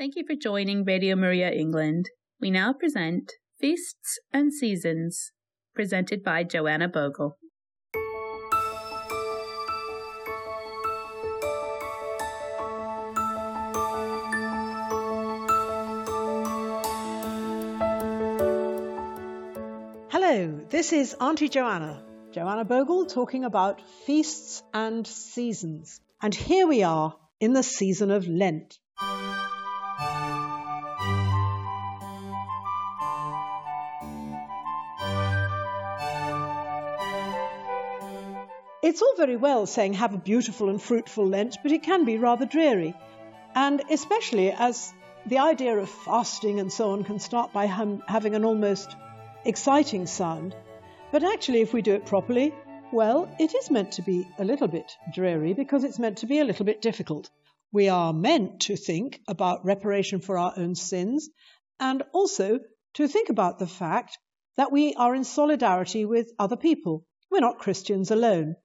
Thank you for joining Radio Maria England. We now present Feasts and Seasons, presented by Joanna Bogle. Hello, this is Auntie Joanna, Joanna Bogle, talking about feasts and seasons. And here we are in the season of Lent. It's all very well saying have a beautiful and fruitful Lent, but it can be rather dreary. And especially as the idea of fasting and so on can start by hum- having an almost exciting sound. But actually, if we do it properly, well, it is meant to be a little bit dreary because it's meant to be a little bit difficult. We are meant to think about reparation for our own sins and also to think about the fact that we are in solidarity with other people. We're not Christians alone.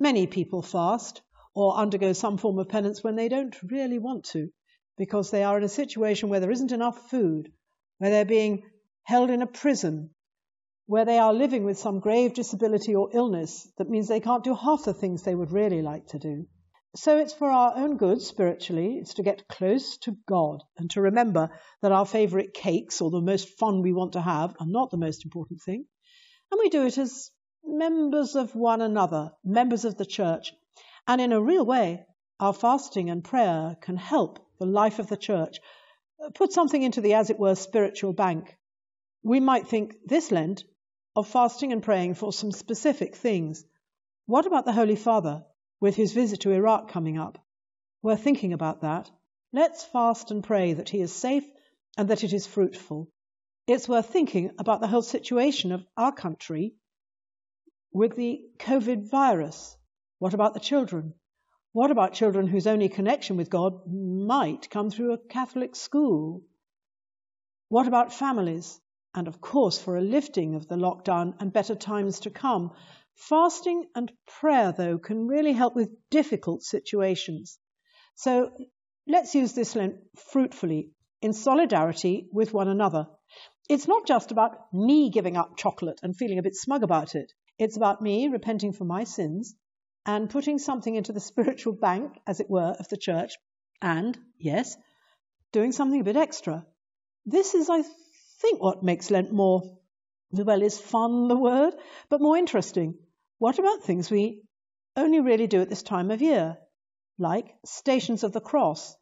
Many people fast or undergo some form of penance when they don't really want to, because they are in a situation where there isn't enough food, where they're being held in a prison, where they are living with some grave disability or illness that means they can't do half the things they would really like to do. So it's for our own good spiritually, it's to get close to God and to remember that our favourite cakes or the most fun we want to have are not the most important thing. And we do it as members of one another, members of the church. And in a real way, our fasting and prayer can help the life of the church uh, put something into the, as it were, spiritual bank. We might think this Lent of fasting and praying for some specific things. What about the Holy Father with his visit to Iraq coming up? We're thinking about that. Let's fast and pray that he is safe and that it is fruitful. It's worth thinking about the whole situation of our country with the COVID virus? What about the children? What about children whose only connection with God might come through a Catholic school? What about families? And of course, for a lifting of the lockdown and better times to come. Fasting and prayer, though, can really help with difficult situations. So let's use this Lent fruitfully in solidarity with one another. It's not just about me giving up chocolate and feeling a bit smug about it. It's about me repenting for my sins and putting something into the spiritual bank, as it were, of the church, and, yes, doing something a bit extra. This is, I think, what makes Lent more, well, is fun the word, but more interesting. What about things we only really do at this time of year, like Stations of the Cross?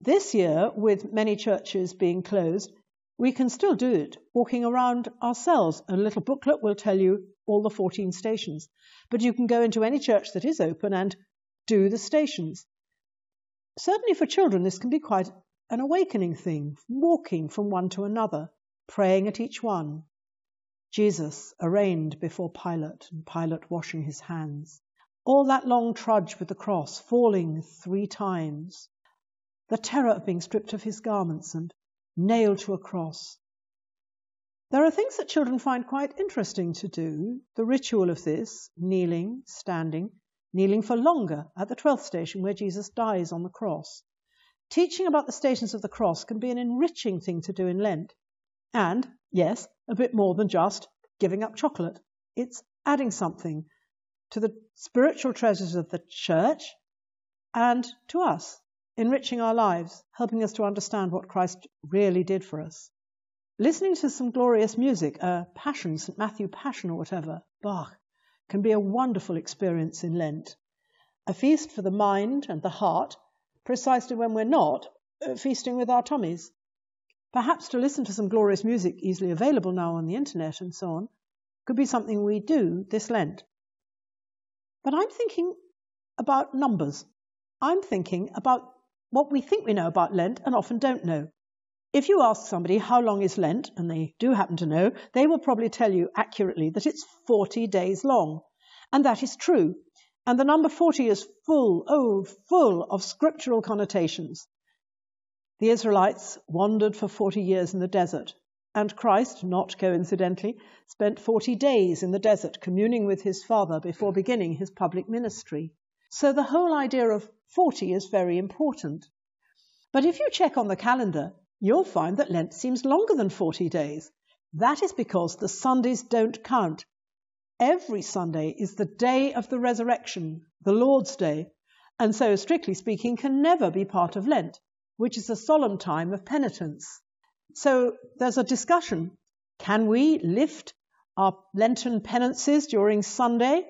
This year, with many churches being closed, we can still do it walking around ourselves. A little booklet will tell you all the 14 stations. But you can go into any church that is open and do the stations. Certainly for children, this can be quite an awakening thing, walking from one to another, praying at each one. Jesus arraigned before Pilate, and Pilate washing his hands. All that long trudge with the cross, falling three times. The terror of being stripped of his garments and nailed to a cross. There are things that children find quite interesting to do. The ritual of this, kneeling, standing, kneeling for longer at the 12th station where Jesus dies on the cross. Teaching about the stations of the cross can be an enriching thing to do in Lent. And, yes, a bit more than just giving up chocolate. It's adding something to the spiritual treasures of the church and to us enriching our lives, helping us to understand what Christ really did for us. Listening to some glorious music, a Passion, St. Matthew Passion or whatever, Bach, can be a wonderful experience in Lent. A feast for the mind and the heart, precisely when we're not uh, feasting with our tummies. Perhaps to listen to some glorious music easily available now on the internet and so on could be something we do this Lent. But I'm thinking about numbers. I'm thinking about what we think we know about Lent and often don't know. If you ask somebody how long is Lent, and they do happen to know, they will probably tell you accurately that it's 40 days long. And that is true. And the number 40 is full, oh, full of scriptural connotations. The Israelites wandered for 40 years in the desert, and Christ, not coincidentally, spent 40 days in the desert communing with his Father before beginning his public ministry. So the whole idea of 40 is very important. But if you check on the calendar, you'll find that Lent seems longer than 40 days. That is because the Sundays don't count. Every Sunday is the day of the resurrection, the Lord's Day, and so, strictly speaking, can never be part of Lent, which is a solemn time of penitence. So there's a discussion. Can we lift our Lenten penances during Sunday?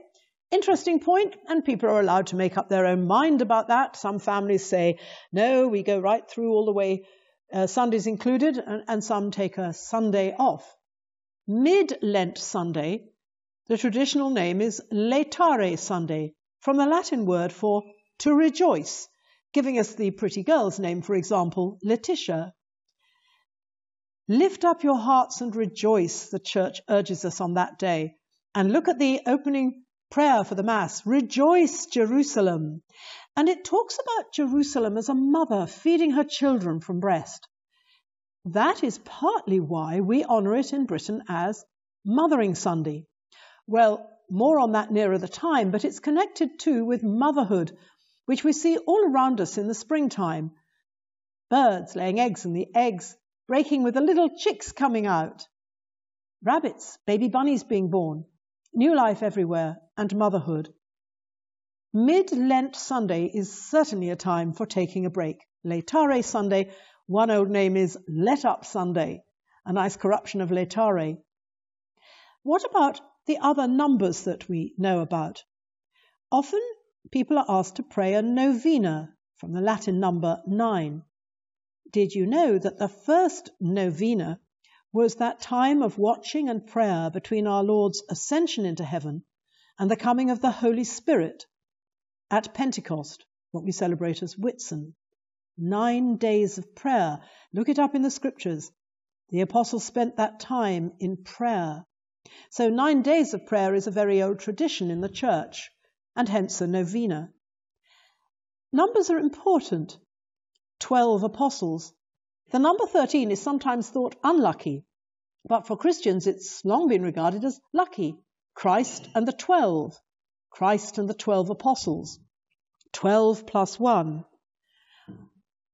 Interesting point, and people are allowed to make up their own mind about that. Some families say, no, we go right through all the way, uh, Sundays included, and, and some take a Sunday off. Mid Lent Sunday, the traditional name is Laetare Sunday, from the Latin word for to rejoice, giving us the pretty girl's name, for example, Letitia. Lift up your hearts and rejoice, the church urges us on that day. And look at the opening prayer for the Mass Rejoice, Jerusalem. And it talks about Jerusalem as a mother feeding her children from breast. That is partly why we honour it in Britain as Mothering Sunday. Well, more on that nearer the time, but it's connected too with motherhood, which we see all around us in the springtime. Birds laying eggs and the eggs breaking with the little chicks coming out. Rabbits, baby bunnies being born, new life everywhere, and motherhood. Mid Lent Sunday is certainly a time for taking a break. Laetare Sunday, one old name is Let Up Sunday, a nice corruption of Laetare. What about the other numbers that we know about? Often people are asked to pray a novena from the Latin number nine. Did you know that the first novena was that time of watching and prayer between our Lord's ascension into heaven and the coming of the Holy Spirit at Pentecost, what we celebrate as Whitsun? Nine days of prayer. Look it up in the scriptures. The apostles spent that time in prayer. So, nine days of prayer is a very old tradition in the church and hence a novena. Numbers are important. Twelve apostles. The number 13 is sometimes thought unlucky, but for Christians it's long been regarded as lucky. Christ and the twelve. Christ and the twelve apostles. Twelve plus one.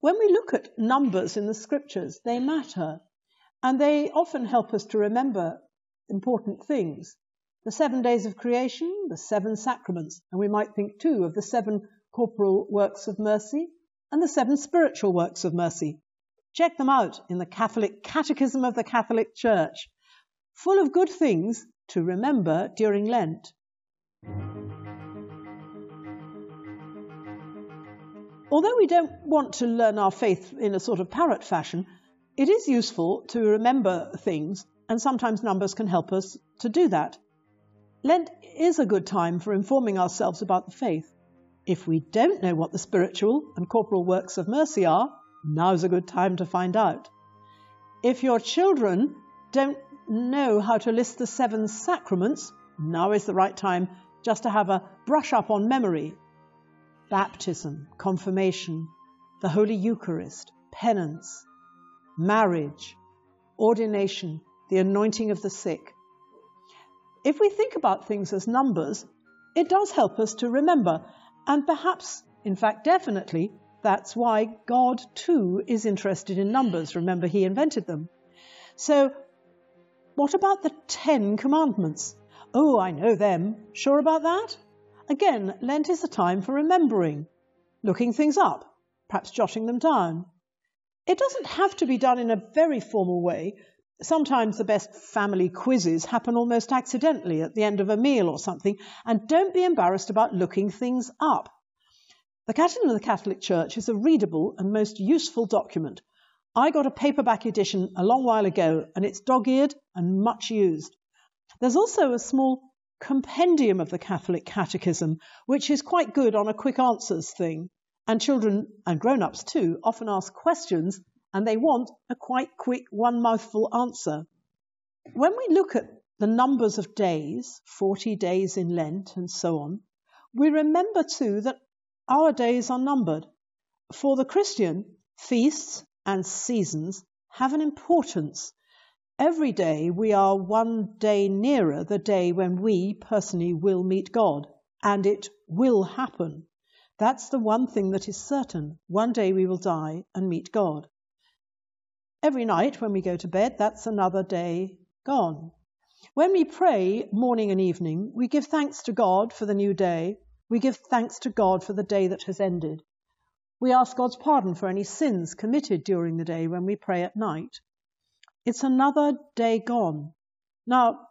When we look at numbers in the scriptures, they matter, and they often help us to remember important things the seven days of creation, the seven sacraments, and we might think too of the seven corporal works of mercy and the seven spiritual works of mercy. Check them out in the Catholic Catechism of the Catholic Church, full of good things to remember during Lent. Although we don't want to learn our faith in a sort of parrot fashion, it is useful to remember things, and sometimes numbers can help us to do that. Lent is a good time for informing ourselves about the faith. If we don't know what the spiritual and corporal works of mercy are, now's a good time to find out. If your children don't know how to list the seven sacraments, now is the right time just to have a brush up on memory. Baptism, confirmation, the Holy Eucharist, penance, marriage, ordination, the anointing of the sick, if we think about things as numbers, it does help us to remember. And perhaps, in fact, definitely, that's why God too is interested in numbers. Remember, He invented them. So, what about the Ten Commandments? Oh, I know them. Sure about that? Again, Lent is a time for remembering, looking things up, perhaps jotting them down. It doesn't have to be done in a very formal way, Sometimes the best family quizzes happen almost accidentally at the end of a meal or something, and don't be embarrassed about looking things up. The Catechism of the Catholic Church is a readable and most useful document. I got a paperback edition a long while ago, and it's dog eared and much used. There's also a small compendium of the Catholic Catechism, which is quite good on a quick answers thing. And children and grown ups too often ask questions and they want a quite quick one mouthful answer. When we look at the numbers of days, 40 days in Lent and so on, we remember too that our days are numbered. For the Christian, feasts and seasons have an importance. Every day we are one day nearer the day when we personally will meet God, and it will happen. That's the one thing that is certain. One day we will die and meet God. Every night when we go to bed, that's another day gone. When we pray morning and evening, we give thanks to God for the new day. We give thanks to God for the day that has ended. We ask God's pardon for any sins committed during the day when we pray at night. It's another day gone. Now,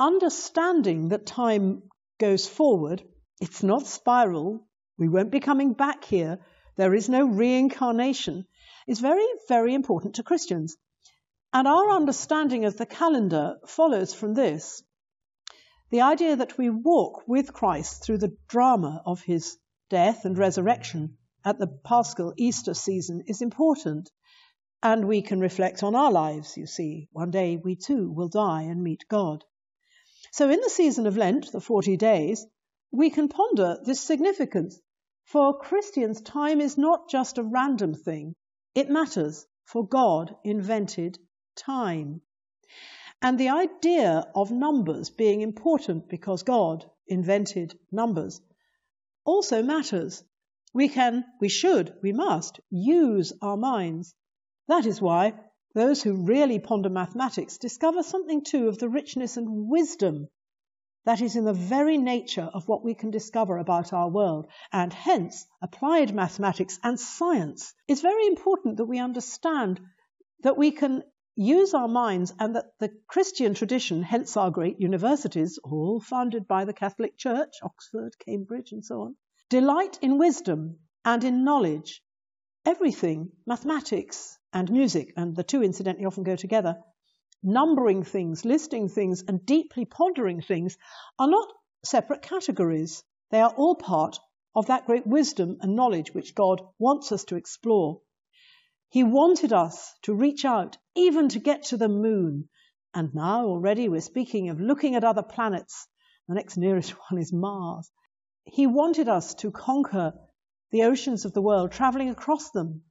understanding that time goes forward, it's not spiral, we won't be coming back here, there is no reincarnation, is very, very important to Christians. And our understanding of the calendar follows from this. The idea that we walk with Christ through the drama of his death and resurrection at the Paschal Easter season is important. And we can reflect on our lives, you see. One day we too will die and meet God. So in the season of Lent, the 40 days, we can ponder this significance. For Christians, time is not just a random thing. It matters, for God invented time. And the idea of numbers being important because God invented numbers also matters. We can, we should, we must use our minds. That is why those who really ponder mathematics discover something too of the richness and wisdom that is in the very nature of what we can discover about our world. And hence, applied mathematics and science. It's very important that we understand that we can use our minds and that the Christian tradition, hence our great universities, all founded by the Catholic Church, Oxford, Cambridge, and so on, delight in wisdom and in knowledge. Everything, mathematics and music, and the two incidentally often go together, numbering things, listing things, and deeply pondering things are not separate categories. They are all part of that great wisdom and knowledge which God wants us to explore. He wanted us to reach out, even to get to the moon. And now already we're speaking of looking at other planets. The next nearest one is Mars. He wanted us to conquer the oceans of the world, traveling across them,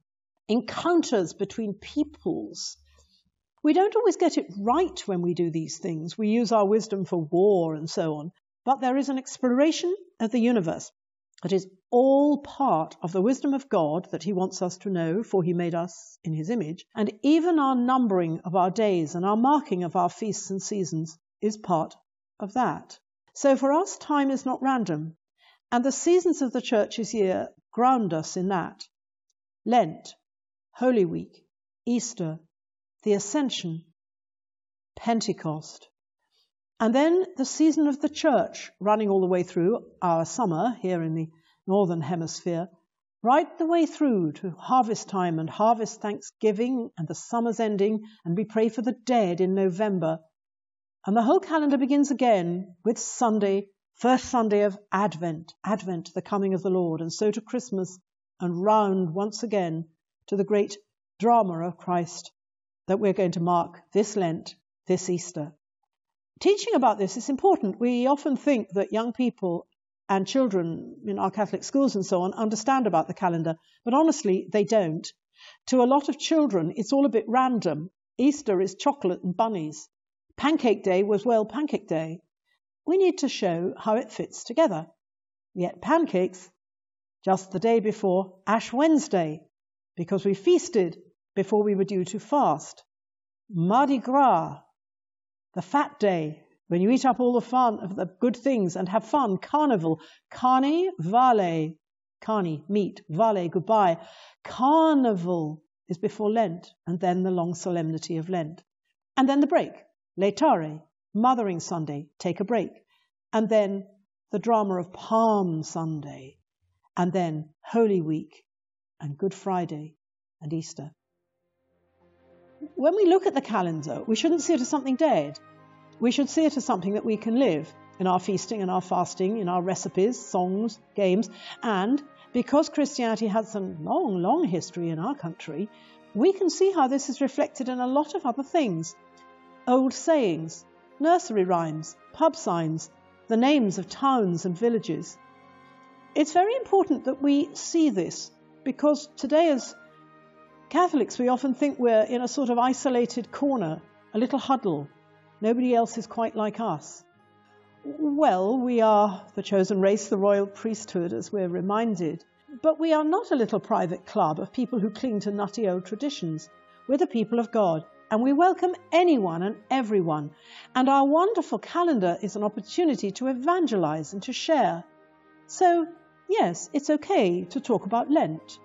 encounters between peoples, we don't always get it right when we do these things. We use our wisdom for war and so on. But there is an exploration of the universe that is all part of the wisdom of God that He wants us to know, for He made us in His image. And even our numbering of our days and our marking of our feasts and seasons is part of that. So for us, time is not random. And the seasons of the church's year ground us in that. Lent, Holy Week, Easter, the Ascension, Pentecost, and then the season of the church running all the way through our summer here in the Northern Hemisphere, right the way through to harvest time and harvest thanksgiving and the summer's ending, and we pray for the dead in November. And the whole calendar begins again with Sunday, first Sunday of Advent, Advent, the coming of the Lord, and so to Christmas, and round once again to the great drama of Christ that we're going to mark this Lent, this Easter. Teaching about this is important. We often think that young people and children in our Catholic schools and so on understand about the calendar, but honestly, they don't. To a lot of children, it's all a bit random. Easter is chocolate and bunnies. Pancake Day was, well, Pancake Day. We need to show how it fits together. Yet pancakes just the day before Ash Wednesday, because we feasted before we were due to fast. Mardi Gras, the fat day, when you eat up all the fun of the good things and have fun. Carnival, carne, vale, carne, meat, vale, goodbye. Carnival is before Lent, and then the long solemnity of Lent. And then the break, Laetare, Mothering Sunday, take a break. And then the drama of Palm Sunday, and then Holy Week, and Good Friday, and Easter when we look at the calendar, we shouldn't see it as something dead. We should see it as something that we can live in our feasting and our fasting, in our recipes, songs, games, and because Christianity has a long, long history in our country, we can see how this is reflected in a lot of other things. Old sayings, nursery rhymes, pub signs, the names of towns and villages. It's very important that we see this because today, as Catholics, we often think we're in a sort of isolated corner, a little huddle. Nobody else is quite like us. Well, we are the chosen race, the royal priesthood, as we're reminded. But we are not a little private club of people who cling to nutty old traditions. We're the people of God, and we welcome anyone and everyone. And our wonderful calendar is an opportunity to evangelize and to share. So, yes, it's okay to talk about Lent.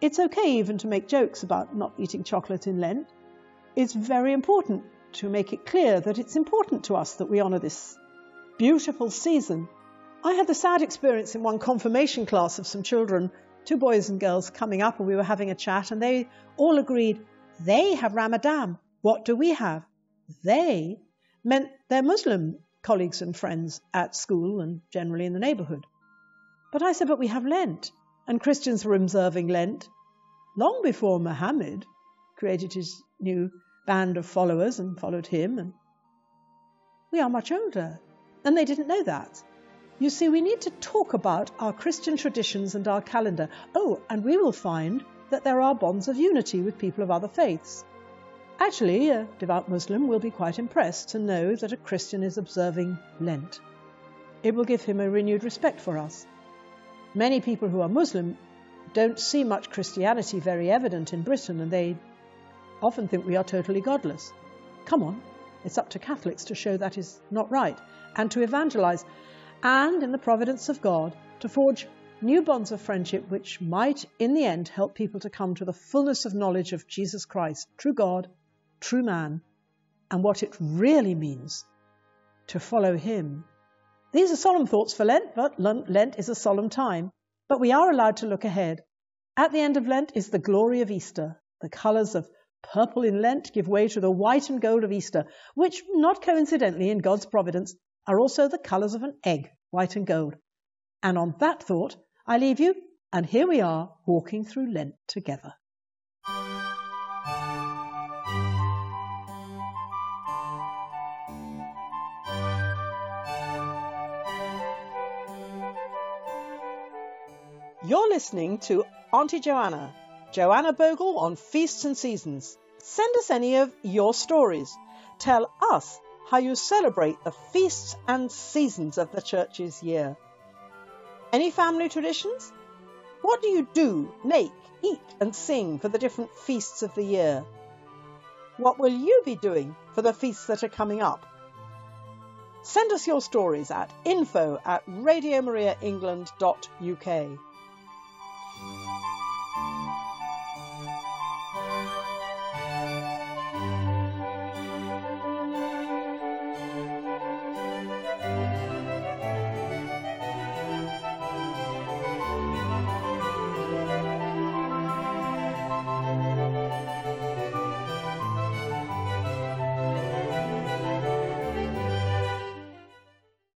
It's okay even to make jokes about not eating chocolate in Lent. It's very important to make it clear that it's important to us that we honour this beautiful season. I had the sad experience in one confirmation class of some children, two boys and girls coming up, and we were having a chat, and they all agreed they have Ramadan. What do we have? They meant their Muslim colleagues and friends at school and generally in the neighbourhood. But I said, but we have Lent, and Christians were observing Lent long before Muhammad created his new band of followers and followed him. And we are much older. And they didn't know that. You see, we need to talk about our Christian traditions and our calendar. Oh, and we will find that there are bonds of unity with people of other faiths. Actually, a devout Muslim will be quite impressed to know that a Christian is observing Lent. It will give him a renewed respect for us. Many people who are Muslim don't see much Christianity very evident in Britain, and they often think we are totally godless. Come on, it's up to Catholics to show that is not right and to evangelize, and in the providence of God, to forge new bonds of friendship which might, in the end, help people to come to the fullness of knowledge of Jesus Christ, true God, true man, and what it really means to follow Him. These are solemn thoughts for Lent, but Lent is a solemn time. But we are allowed to look ahead. At the end of Lent is the glory of Easter, the colours of purple in Lent give way to the white and gold of Easter, which, not coincidentally in God's providence, are also the colours of an egg, white and gold. And on that thought, I leave you, and here we are walking through Lent together. You're listening to Auntie Joanna Joanna Bogle on Feasts and Seasons. Send us any of your stories. Tell us how you celebrate the feasts and seasons of the church's year. Any family traditions? What do you do, make, eat, and sing for the different feasts of the year? What will you be doing for the feasts that are coming up? Send us your stories at info at radiomariaengland.uk.